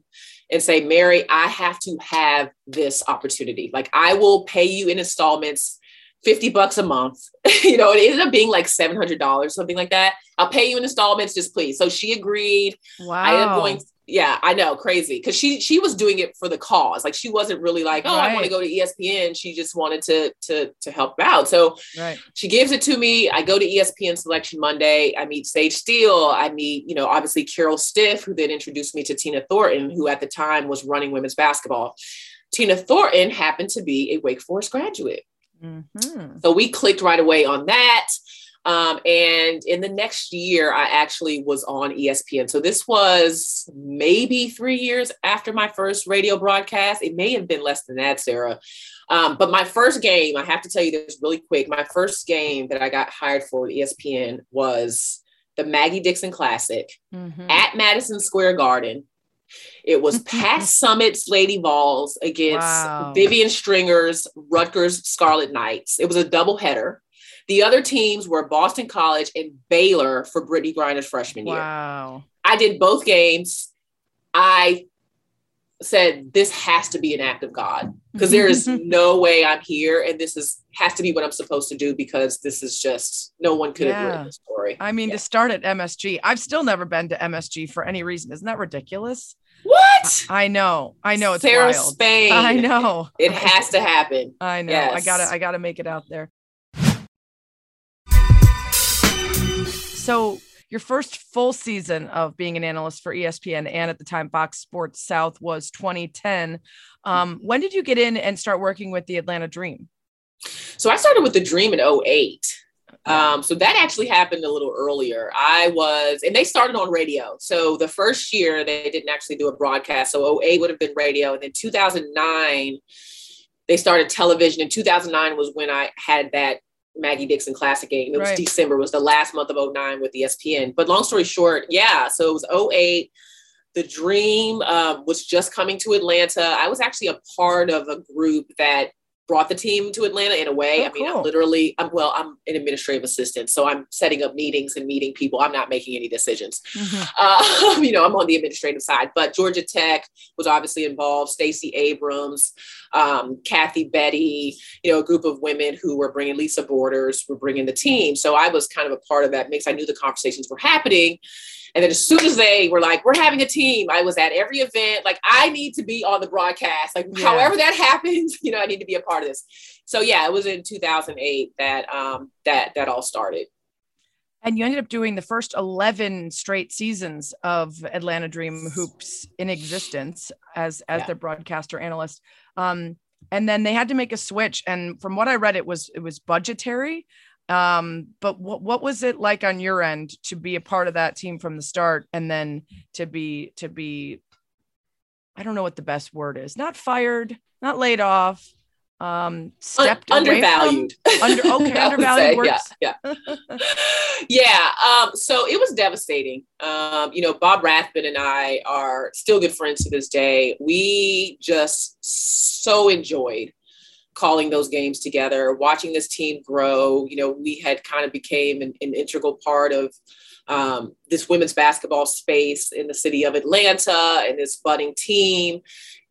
and say, Mary, I have to have this opportunity. Like, I will pay you in installments 50 bucks a month. you know, it ended up being like $700, something like that. I'll pay you in installments, just please. So she agreed. Wow. I up going yeah, I know, crazy. Cause she she was doing it for the cause. Like she wasn't really like, oh, right. I want to go to ESPN. She just wanted to to to help out. So right. she gives it to me. I go to ESPN Selection Monday. I meet Sage Steele. I meet, you know, obviously Carol Stiff, who then introduced me to Tina Thornton, who at the time was running women's basketball. Tina Thornton happened to be a Wake Forest graduate. Mm-hmm. So we clicked right away on that. Um, and in the next year, I actually was on ESPN. So this was maybe three years after my first radio broadcast. It may have been less than that, Sarah. Um, but my first game, I have to tell you this really quick. My first game that I got hired for ESPN was the Maggie Dixon Classic mm-hmm. at Madison Square Garden It was Pat Summitt's Lady Vols against Wow. Vivian Stringer's Rutgers Scarlet Knights. It was a doubleheader. The other teams were Boston College and Baylor for Brittney Griner's freshman year. Wow. I did both games. I said this has to be an act of God because there is no way I'm here and this is has to be what I'm supposed to do because this is just no one could have written the story. I mean, Yeah. to start at MSG, I've still never been to MSG for any reason. Isn't that ridiculous? What? I know. I know it's Sarah wild. Spain. I know. It has to happen. I know. I gotta I gotta make it out there. So your first full season of being an analyst for ESPN and at the time Fox Sports South was 2010. Um, when did you get in and start working with the Atlanta Dream? So I started with the Dream in 08. Um, so that actually happened a little earlier. I was, and they started on radio. So the first year they didn't actually do a broadcast. So 08 would have been radio. And then 2009, they started television. And 2009 was when I had that Maggie Dixon Classic game. It was Right. December, was the last month of 09 with ESPN. But long story short, yeah. So it was 08. The Dream um, was just coming to Atlanta. I was actually a part of a group that brought the team to Atlanta in a way. Oh, I mean, cool. I'm literally, I'm well, I'm an administrative assistant, so I'm setting up meetings and meeting people. I'm not making any decisions. Uh, you know, I'm on the administrative side, but Georgia Tech was obviously involved. Stacey Abrams, um, Kathy Betty, you know, a group of women who were bringing Lisa Borders, were bringing the team. So I was kind of a part of that mix. I knew the conversations were happening. And then as soon as they were like, we're having a team, I was at every event. Like, I need to be on the broadcast. Like, Yeah. however that happens, you know, I need to be a part of this. So yeah, it was in 2008 that um that that all started. And you ended up doing the first 11 straight seasons of Atlanta Dream Hoops in existence as as Yeah. their broadcaster analyst. Um, and then they had to make a switch. And from what I read, it was it was budgetary. Um, but what what was it like on your end to be a part of that team from the start and then to be to be I don't know what the best word is, not fired, not laid off, um, Un- stepped from- undervalued. Under- okay, undervalued say, works. Yeah, yeah. yeah. Um, so it was devastating. Um, you know, Bob Rathbun and I are still good friends to this day. We just so enjoyed calling those games together, watching this team grow. You know, we had kind of became an, an integral part of um, this women's basketball space in the city of Atlanta and this budding team.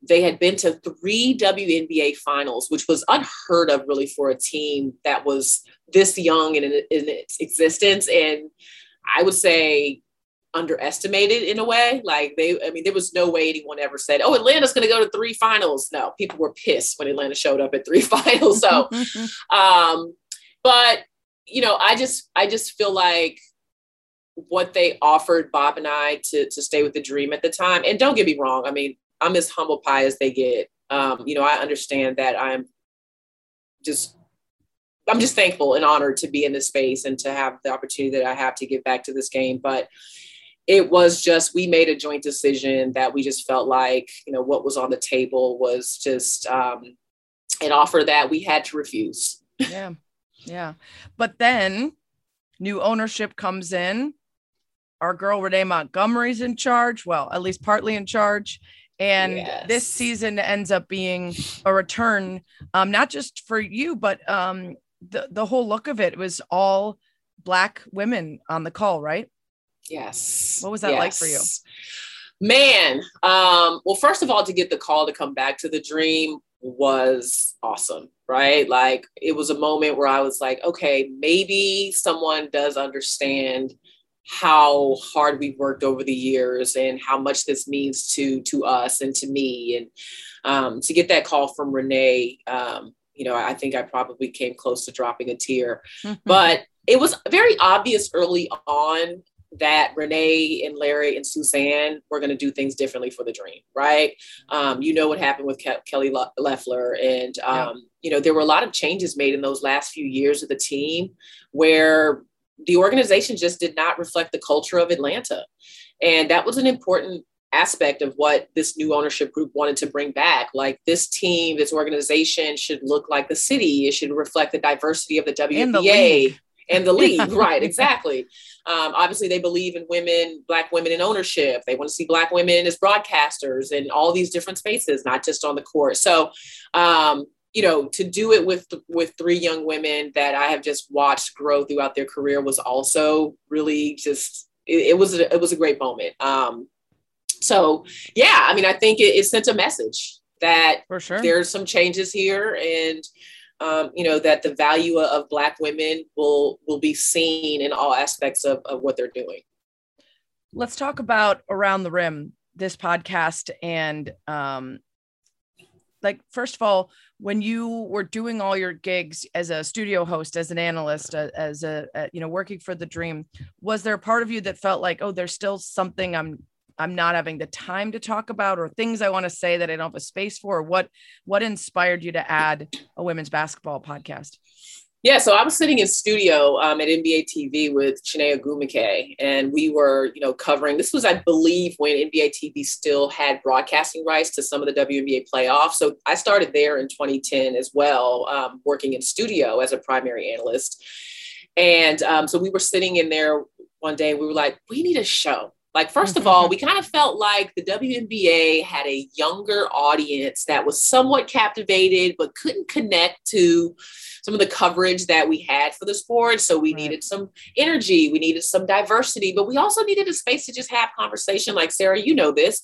They had been to three WNBA finals, which was unheard of really for a team that was this young in, in its existence. And I would say underestimated in a way. Like they, I mean, there was no way anyone ever said, oh, Atlanta's going to go to three finals. No, people were pissed when Atlanta showed up at three finals. So, um, but you know, I just, I just feel like what they offered Bob and I to, to stay with the dream at the time. And don't get me wrong. I mean, I'm as humble pie as they get. Um, you know, I understand that I'm just I'm just thankful and honored to be in this space and to have the opportunity that I have to give back to this game. But it was just we made a joint decision that we just felt like you know what was on the table was just um, an offer that we had to refuse. yeah yeah. But then new ownership comes in. Our girl renee montgomery's in charge well at least partly in charge. And this season ends up being a return um not just for you but um the the whole look of it was all black women on the call right Yes. What was that like for you? Man, um, well, first of all, to get the call to come back to the dream was awesome, right? Like it was a moment where I was like, okay, maybe someone does understand how hard we've worked over the years and how much this means to to us and to me. And um, to get that call from Renee, um, you know, I think I probably came close to dropping a tear but it was very obvious early on that Renee and Larry and Suzanne were going to do things differently for the dream, right? Um, you know what happened with Ke- Kelly Le- Loeffler, and um, you know there were a lot of changes made in those last few years of the team where the organization just did not reflect the culture of Atlanta, and that was an important aspect of what this new ownership group wanted to bring back. Like this team, this organization should look like the city. It should reflect the diversity of the WBA. And the league. And the league. right, exactly. Um, obviously, they believe in women, Black women in ownership. They want to see Black women as broadcasters in all these different spaces, not just on the court. So, um, you know, to do it with with three young women that I have just watched grow throughout their career was also really just it, it was a, it was a great moment. Um, so yeah, I mean, I think it, it sent a message that For sure. there's some changes here and um, you know that the value of black women will will be seen in all aspects of, of what they're doing. Let's talk about around the rim this podcast and um like first of all when you were doing all your gigs as a studio host as an analyst uh, as a, a you know working for the dream was there a part of you that felt like oh there's still something i'm I'm not having the time to talk about or things I want to say that I don't have a space for? What what inspired you to add a women's basketball podcast? Yeah, so I was sitting in studio um, at NBA TV with Chiney Ogwumike, and we were, you know, covering. This was, I believe, when NBA TV still had broadcasting rights to some of the WNBA playoffs. So I started there in 2010 as well, um, working in studio as a primary analyst. And um, so we were sitting in there one day. We were like, we need a show. Like, 1st of all, we kind of felt like the WNBA had a younger audience that was somewhat captivated, but couldn't connect to some of the coverage that we had for the sport. So we right. needed some energy, we needed some diversity, but we also needed a space to just have conversation. Like, Sarah, you know this.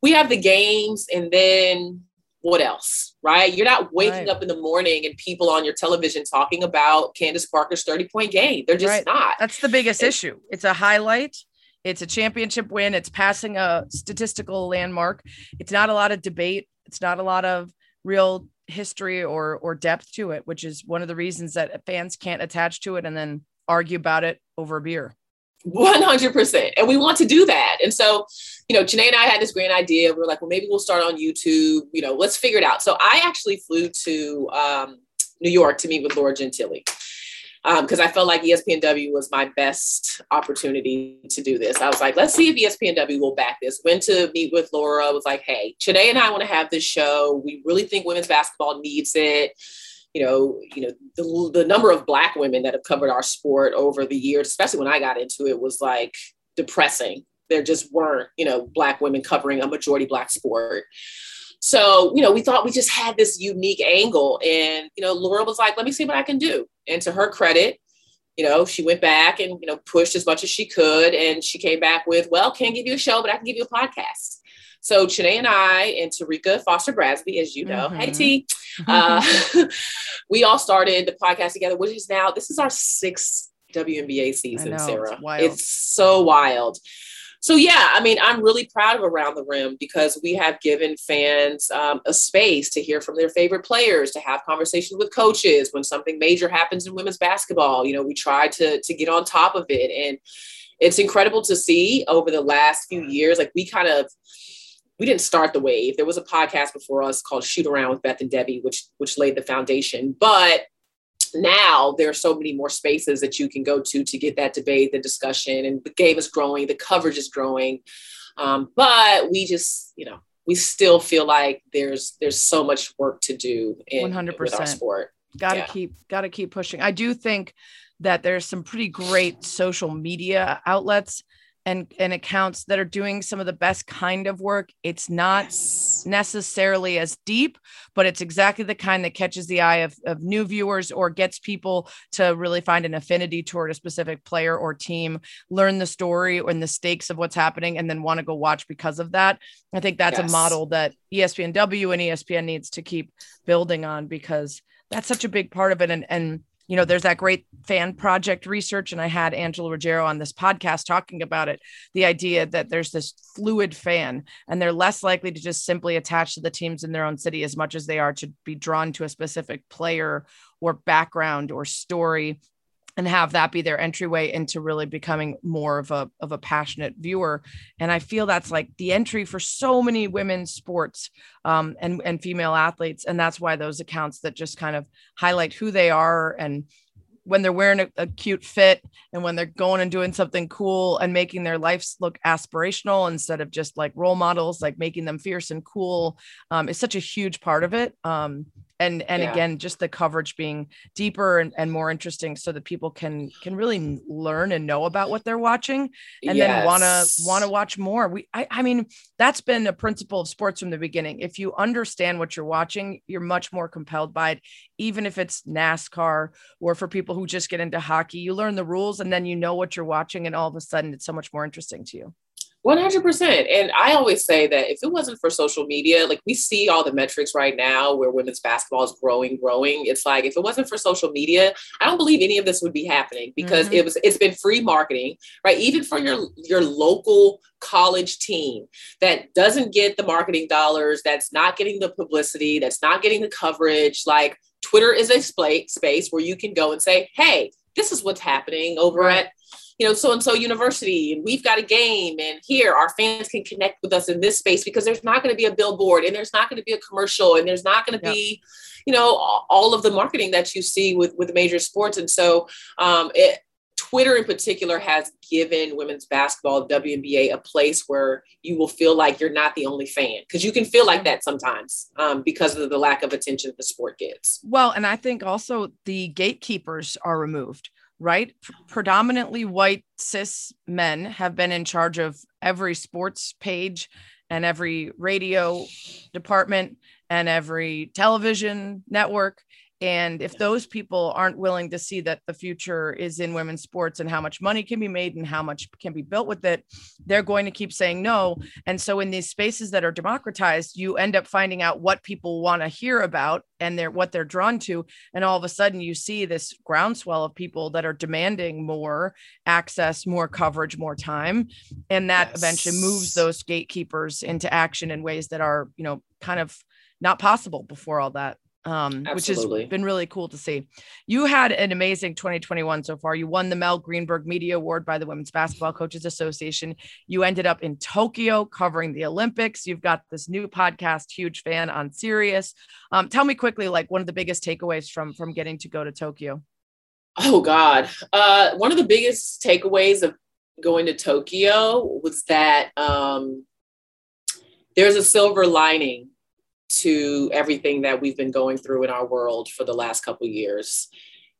We have the games, and then what else, right? You're not waking right. up in the morning and people on your television talking about Candace Parker's 30 point game. They're just right. not. That's the biggest issue. It's a highlight it's a championship win. It's passing a statistical landmark. It's not a lot of debate. It's not a lot of real history or or depth to it, which is one of the reasons that fans can't attach to it and then argue about it over beer. 100%. And we want to do that. And so, you know, Chiney and I had this grand idea. We are like, well, maybe we'll start on YouTube, you know, let's figure it out. So I actually flew to um, New York to meet with Laura Gentile because um, I felt like ESPNW was my best opportunity to do this. I was like, let's see if ESPNW will back this. Went to meet with Laura, was like, hey, Chiney and I want to have this show. We really think women's basketball needs it. You know, you know, the, the number of black women that have covered our sport over the years, especially when I got into it, was like depressing. There just weren't, you know, black women covering a majority black sport. So, you know, we thought we just had this unique angle. And, you know, Laura was like, let me see what I can do. And to her credit, you know, she went back and, you know, pushed as much as she could. And she came back with, well, can't give you a show, but I can give you a podcast. So Chiney and I and Terrika Foster Brasby, as you know, mm-hmm. hey T, uh, we all started the podcast together, which is now, this is our sixth WNBA season, know, Sarah. It's, it's so wild so yeah, I mean, I'm really proud of Around the Rim because we have given fans um, a space to hear from their favorite players, to have conversations with coaches when something major happens in women's basketball. You know, we try to to get on top of it, and it's incredible to see over the last few years. Like we kind of we didn't start the wave. There was a podcast before us called Shoot Around with Beth and Debbie, which which laid the foundation, but now there are so many more spaces that you can go to to get that debate, the discussion, and the game is growing, the coverage is growing. Um, but we just, you know, we still feel like there's there's so much work to do in 100%. with our sport. Got to yeah. keep got to keep pushing. I do think that there's some pretty great social media outlets and and accounts that are doing some of the best kind of work it's not yes. necessarily as deep but it's exactly the kind that catches the eye of, of new viewers or gets people to really find an affinity toward a specific player or team learn the story and the stakes of what's happening and then want to go watch because of that i think that's yes. a model that espnw and espn needs to keep building on because that's such a big part of it and and you know, there's that great fan project research, and I had Angela Ruggiero on this podcast talking about it. The idea that there's this fluid fan, and they're less likely to just simply attach to the teams in their own city as much as they are to be drawn to a specific player or background or story and have that be their entryway into really becoming more of a of a passionate viewer. And i feel that's like the entry for so many women's sports um, and and female athletes. And that's why those accounts that just kind of highlight who they are and when they're wearing a, a, cute fit and when they're going and doing something cool and making their lives look aspirational instead of just like role models like making them fierce and cool um, is such a huge part of it. Um, and and Yeah. again just the coverage being deeper and, and more interesting so that people can can really learn and know about what they're watching and then want to want to watch more. We I, I mean that's been a principle of sports from the beginning. If you understand what you're watching you're much more compelled by it even if it's nascar or for people who just get into hockey you learn the rules and then you know what you're watching and all of a sudden it's so much more interesting to you 100%. And I always say that if it wasn't for social media, like we see all the metrics right now where women's basketball is growing, growing. It's like if it wasn't for social media, I don't believe any of this would be happening because Mhm. it was it's been free marketing, right? Even for your your local college team that doesn't get the marketing dollars, that's not getting the publicity, that's not getting the coverage, like Twitter is a spa- space where you can go and say, "Hey, this is what's happening over at you know, so and so university, and we've got a game, and here our fans can connect with us in this space because there's not going to be a billboard, and there's not going to be a commercial, and there's not going to Yep. be, you know, all- of the marketing that you see with with major sports, and so um, it, Twitter in particular has given women's basketball WNBA a place where you will feel like you're not the only fan because you can feel like that sometimes um, because of the lack of attention the sport gets. Well, and I think also the gatekeepers are removed, right? Predominantly white cis men have been in charge of every sports page and every radio department and every television network. And if those people aren't willing to see that the future is in women's sports and how much money can be made and how much can be built with it, they're going to keep saying no. And so, in these spaces that are democratized, you end up finding out what people want to hear about and they're what they're drawn to. And all of a sudden, you see this groundswell of people that are demanding more access, more coverage, more time. And that eventually moves those gatekeepers into action in ways that are, you know, kind of not possible before all that. Um, which has been really cool to see. You had an amazing 2021 so far. You won the Mel Greenberg Media Award by the Women's Basketball Coaches Association. You ended up in Tokyo covering the Olympics. You've got this new podcast, Huge Fan on Sirius. Um, tell me quickly, like one of the biggest takeaways from from getting to go to Tokyo. Oh God. Uh, one of the biggest takeaways of going to Tokyo was that um, there's a silver lining to everything that we've been going through in our world for the last couple years,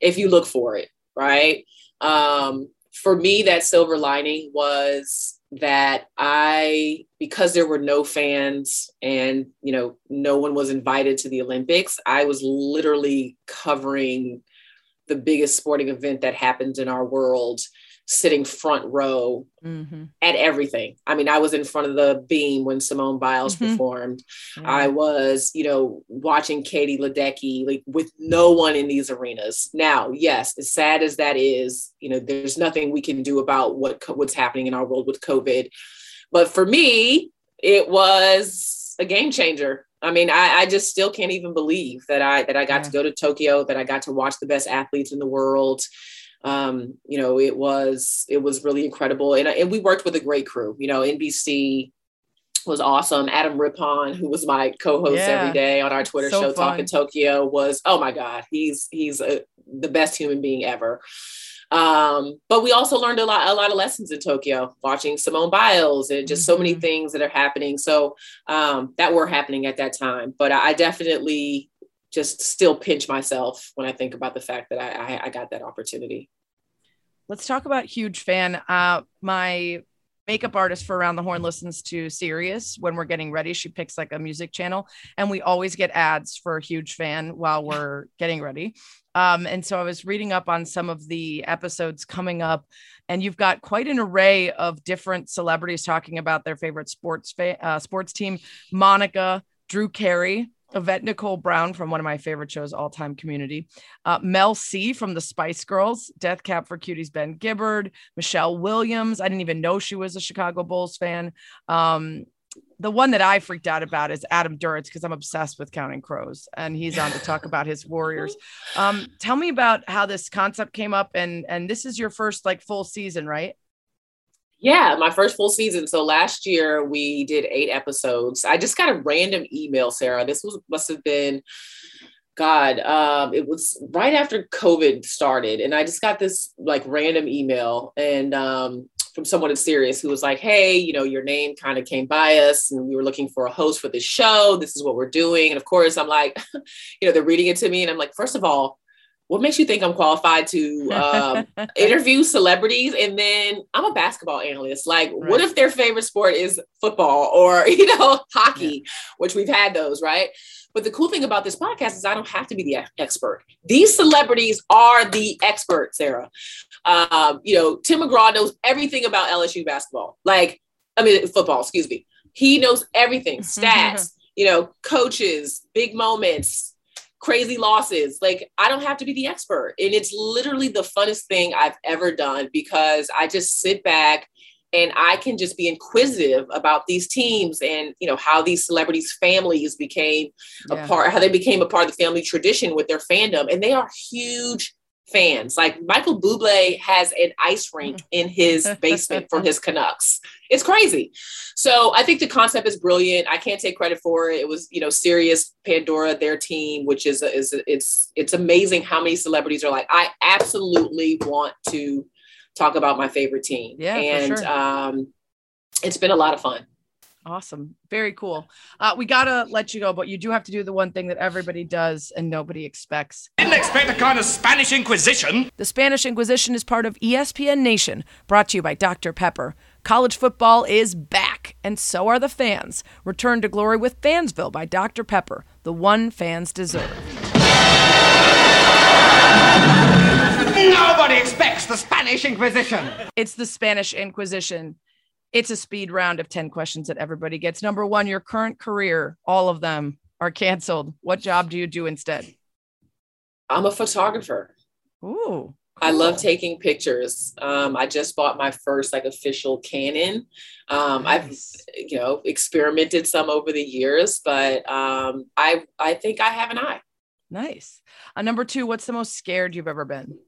if you look for it, right? Um, for me, that silver lining was that I, because there were no fans and you know no one was invited to the Olympics, I was literally covering the biggest sporting event that happens in our world sitting front row Mm-hmm. at everything. I mean, I was in front of the beam when Simone Biles Mhm. performed. I was, you know, watching Katie Ledecky, like with no one in these arenas. Now, yes, as sad as that is, you know, there's nothing we can do about what what's happening in our world with COVID. But for me, it was a game changer. I mean, I, I just still can't even believe that I that I got to go to Tokyo, that I got to watch the best athletes in the world. Um, you know, it was it was really incredible, and and we worked with a great crew. You know, NBC was awesome. Adam Rippon, who was my co-host Yeah. every day on our Twitter So show, fun. Talking Tokyo, was oh my god, he's he's a, the best human being ever. Um, but we also learned a lot a lot of lessons in Tokyo, watching Simone Biles and just so many Mhm. things that are happening. So um, that were happening at that time. But I, I definitely just still pinch myself when I think about the fact that I, I, I got that opportunity. Let's talk about huge fan. Uh, my makeup artist for Around the Horn listens to Sirius when we're getting ready. She picks like a music channel, and we always get ads for a huge fan while we're getting ready. Um, and so I was reading up on some of the episodes coming up, and you've got quite an array of different celebrities talking about their favorite sports fa- uh, sports team. Monica, Drew Carey, Yvette Nicole Brown from one of my favorite shows, All Time Community, uh, Mel C from the Spice Girls, Death Cab for Cutie's, Ben Gibbard, Michelle Williams. I didn't even know she was a Chicago Bulls fan. Um, the one that I freaked out about is Adam Duritz because I'm obsessed with Counting Crows, and he's on to talk about his Warriors. Um, tell me about how this concept came up, and and this is your first like full season, right? Yeah, my first full season. So last year we did eight episodes. I just got a random email, Sarah. This was must have been God, um, it was right after COVID started, and I just got this like random email, and um, from someone at Sirius who was like, "Hey, you know, your name kind of came by us, and we were looking for a host for this show. This is what we're doing." And of course, I'm like, you know, they're reading it to me, and I'm like, first of all, what makes you think I'm qualified to um, interview celebrities? And then I'm a basketball analyst. Like, right. what if their favorite sport is football or you know hockey, yeah. which we've had those, right? But the cool thing about this podcast is I don't have to be the expert. These celebrities are the experts, Sarah. Um, you know, Tim McGraw knows everything about LSU basketball. Like, I mean, football, excuse me. He knows everything, stats, you know, coaches, big moments, crazy losses. Like, I don't have to be the expert. And it's literally the funnest thing I've ever done because I just sit back and I can just be inquisitive about these teams and you know how these celebrities' families became yeah. a part, how they became a part of the family tradition with their fandom, and they are huge fans. Like Michael Bublé has an ice rink in his basement for his Canucks. It's crazy. So I think the concept is brilliant. I can't take credit for it. It was, you know, Sirius Pandora, their team, which is is it's it's amazing how many celebrities are like, I absolutely want to talk about my favorite team. Yeah, and sure. um, it's been a lot of fun. Awesome. Very cool. Uh, we got to let you go, but you do have to do the one thing that everybody does and nobody expects. Didn't expect a kind of Spanish Inquisition. The Spanish Inquisition is part of ESPN Nation, brought to you by Dr. Pepper. College football is back, and so are the fans. Return to glory with Fansville by Dr. Pepper, the one fans deserve. Nobody expects the Spanish Inquisition. It's the Spanish Inquisition. It's a speed round of 10 questions that everybody gets. Number one, your current career, all of them are canceled. What job do you do instead? I'm a photographer. Ooh. I love taking pictures. Um, I just bought my first like official Canon. Um, nice. I've you know experimented some over the years, but um, I I think I have an eye. Nice. Uh, number two, what's the most scared you've ever been?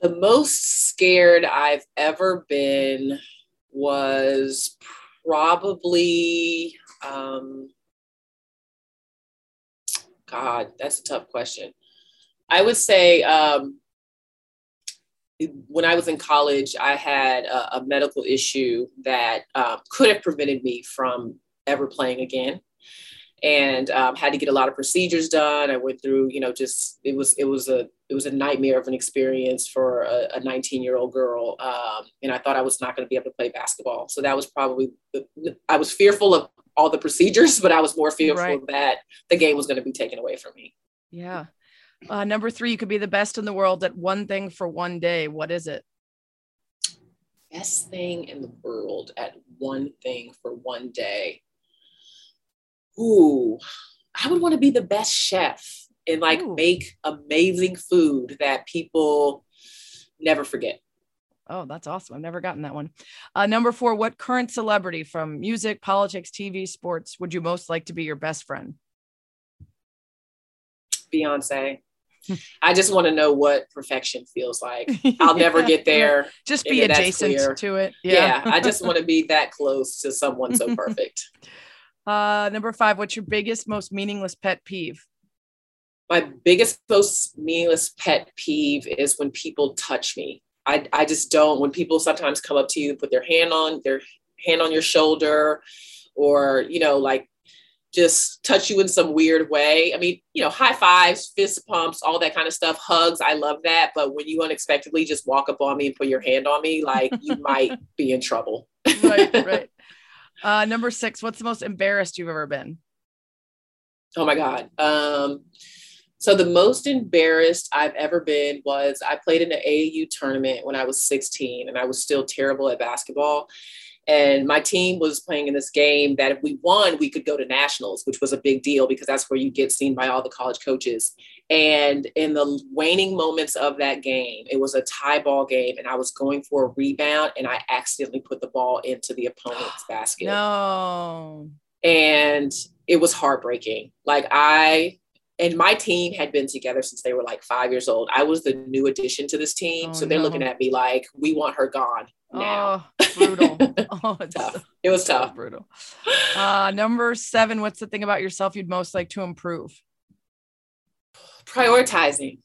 The most scared I've ever been was probably, um, God, that's a tough question. I would say um, when I was in college, I had a, a medical issue that uh, could have prevented me from ever playing again and um, had to get a lot of procedures done. I went through, you know, just it was it was a it was a nightmare of an experience for a 19 year old girl, um, and I thought I was not going to be able to play basketball. So that was probably the, I was fearful of all the procedures, but I was more fearful right. that the game was going to be taken away from me. Yeah. Uh, number three, you could be the best in the world at one thing for one day. What is it? Best thing in the world at one thing for one day ooh, I would want to be the best chef and like ooh. make amazing food that people never forget. Oh, that's awesome. I've never gotten that one. Uh, number four, what current celebrity from music, politics, TV, sports would you most like to be your best friend? Beyonce. I just want to know what perfection feels like. I'll never get there. Just be adjacent to it. Yeah. yeah I just want to be that close to someone so perfect. Uh, number five, what's your biggest, most meaningless pet peeve? My biggest, most meaningless pet peeve is when people touch me. I, I just don't, when people sometimes come up to you, put their hand on their hand on your shoulder or, you know, like just touch you in some weird way. I mean, you know, high fives, fist pumps, all that kind of stuff, hugs. I love that. But when you unexpectedly just walk up on me and put your hand on me, like you might be in trouble. right, right. Uh, number six, what's the most embarrassed you've ever been? Oh my God. Um, so the most embarrassed I've ever been was I played in an AAU tournament when I was 16 and I was still terrible at basketball. And my team was playing in this game that if we won, we could go to nationals, which was a big deal because that's where you get seen by all the college coaches. And in the waning moments of that game, it was a tie ball game, and I was going for a rebound, and I accidentally put the ball into the opponent's basket. No. And it was heartbreaking. Like I and my team had been together since they were like five years old. I was the new addition to this team. Oh, so they're no. looking at me like, we want her gone now. Oh, brutal. oh, it's tough. So, it was tough. So brutal. Uh, number seven, what's the thing about yourself you'd most like to improve? Prioritizing.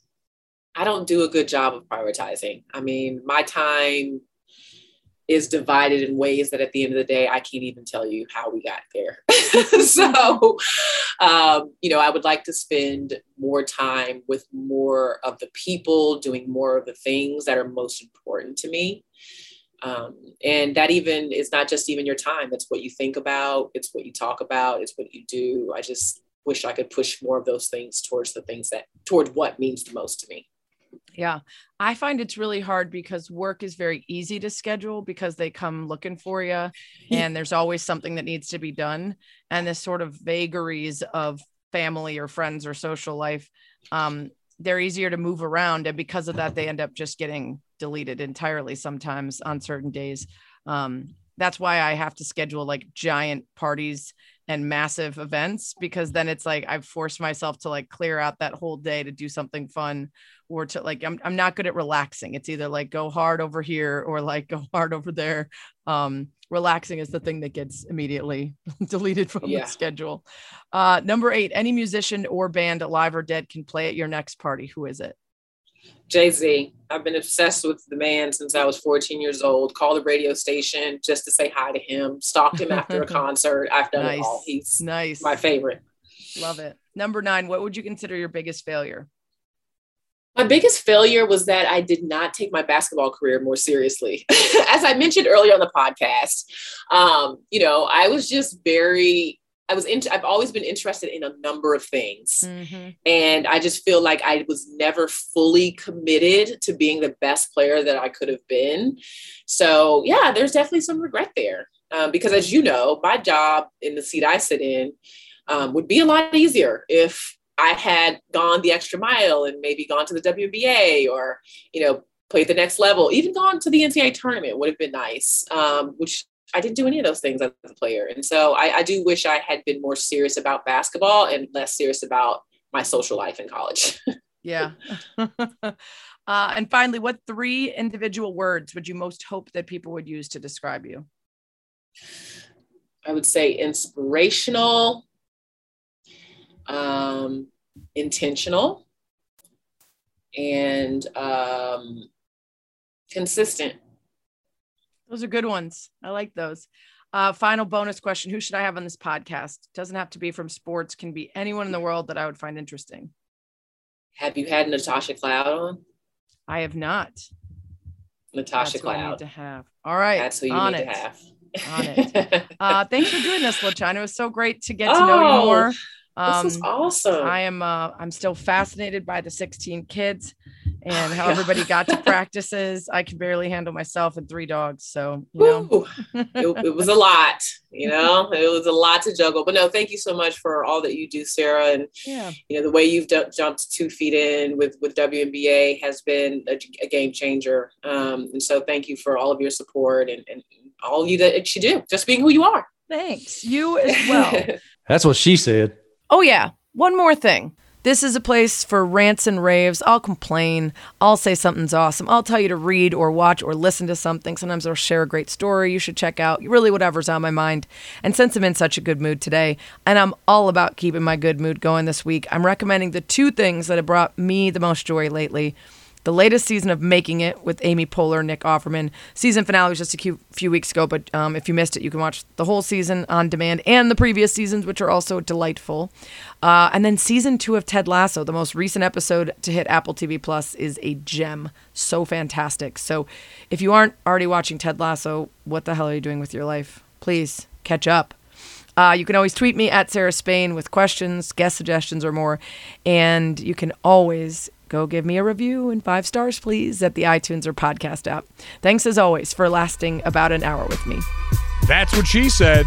I don't do a good job of prioritizing. I mean, my time is divided in ways that at the end of the day, I can't even tell you how we got there. so, um, you know, I would like to spend more time with more of the people, doing more of the things that are most important to me. Um, and that even is not just even your time, it's what you think about, it's what you talk about, it's what you do. I just wish I could push more of those things towards the things that, toward what means the most to me. Yeah. I find it's really hard because work is very easy to schedule because they come looking for you and there's always something that needs to be done. And this sort of vagaries of family or friends or social life, um, they're easier to move around. And because of that, they end up just getting deleted entirely sometimes on certain days. Um, that's why I have to schedule like giant parties and massive events because then it's like I've forced myself to like clear out that whole day to do something fun or to like I'm I'm not good at relaxing. It's either like go hard over here or like go hard over there. Um relaxing is the thing that gets immediately deleted from yeah. the schedule. Uh number 8, any musician or band alive or dead can play at your next party. Who is it? Jay Z. I've been obsessed with the man since I was 14 years old. Called the radio station just to say hi to him. Stalked him after a concert. I've done nice. it all. He's nice. My favorite. Love it. Number nine. What would you consider your biggest failure? My biggest failure was that I did not take my basketball career more seriously. As I mentioned earlier on the podcast, um, you know, I was just very I was in, I've always been interested in a number of things. Mm-hmm. And I just feel like I was never fully committed to being the best player that I could have been. So, yeah, there's definitely some regret there. Um, because as you know, my job in the seat I sit in um, would be a lot easier if I had gone the extra mile and maybe gone to the WNBA or, you know, played the next level, even gone to the NCAA tournament would have been nice, um, which I didn't do any of those things as a player. And so I, I do wish I had been more serious about basketball and less serious about my social life in college. yeah. uh, and finally, what three individual words would you most hope that people would use to describe you? I would say inspirational, um, intentional, and um, consistent. Those are good ones. I like those. Uh, final bonus question Who should I have on this podcast? Doesn't have to be from sports, can be anyone in the world that I would find interesting. Have you had Natasha Cloud on? I have not. Natasha That's Cloud. Need to have. All right. That's who you on need it. to have. on it. Uh, thanks for doing this, LaChina. It was so great to get to oh, know you more. Um, this is awesome. I am. Uh, I'm still fascinated by the 16 kids and how everybody got to practices. I can barely handle myself and three dogs. So, you know, it, it, was a lot, you know, it was a lot to juggle. But no, thank you so much for all that you do, Sarah. And, yeah. you know, the way you've d- jumped two feet in with, with WNBA has been a, a game changer. Um, and so thank you for all of your support and, and all you that you do, just being who you are. Thanks. You as well. That's what she said. Oh, yeah. One more thing. This is a place for rants and raves. I'll complain. I'll say something's awesome. I'll tell you to read or watch or listen to something. Sometimes I'll share a great story you should check out. Really, whatever's on my mind. And since I'm in such a good mood today, and I'm all about keeping my good mood going this week, I'm recommending the two things that have brought me the most joy lately the latest season of Making It with Amy Poehler, Nick Offerman. Season finale was just a few weeks ago, but um, if you missed it, you can watch the whole season on demand and the previous seasons, which are also delightful. Uh, and then season two of Ted Lasso, the most recent episode to hit Apple TV Plus, is a gem. So fantastic. So if you aren't already watching Ted Lasso, what the hell are you doing with your life? Please catch up. Uh, you can always tweet me at Sarah Spain with questions, guest suggestions, or more. And you can always go give me a review and five stars, please, at the iTunes or podcast app. Thanks as always for lasting about an hour with me. That's what she said.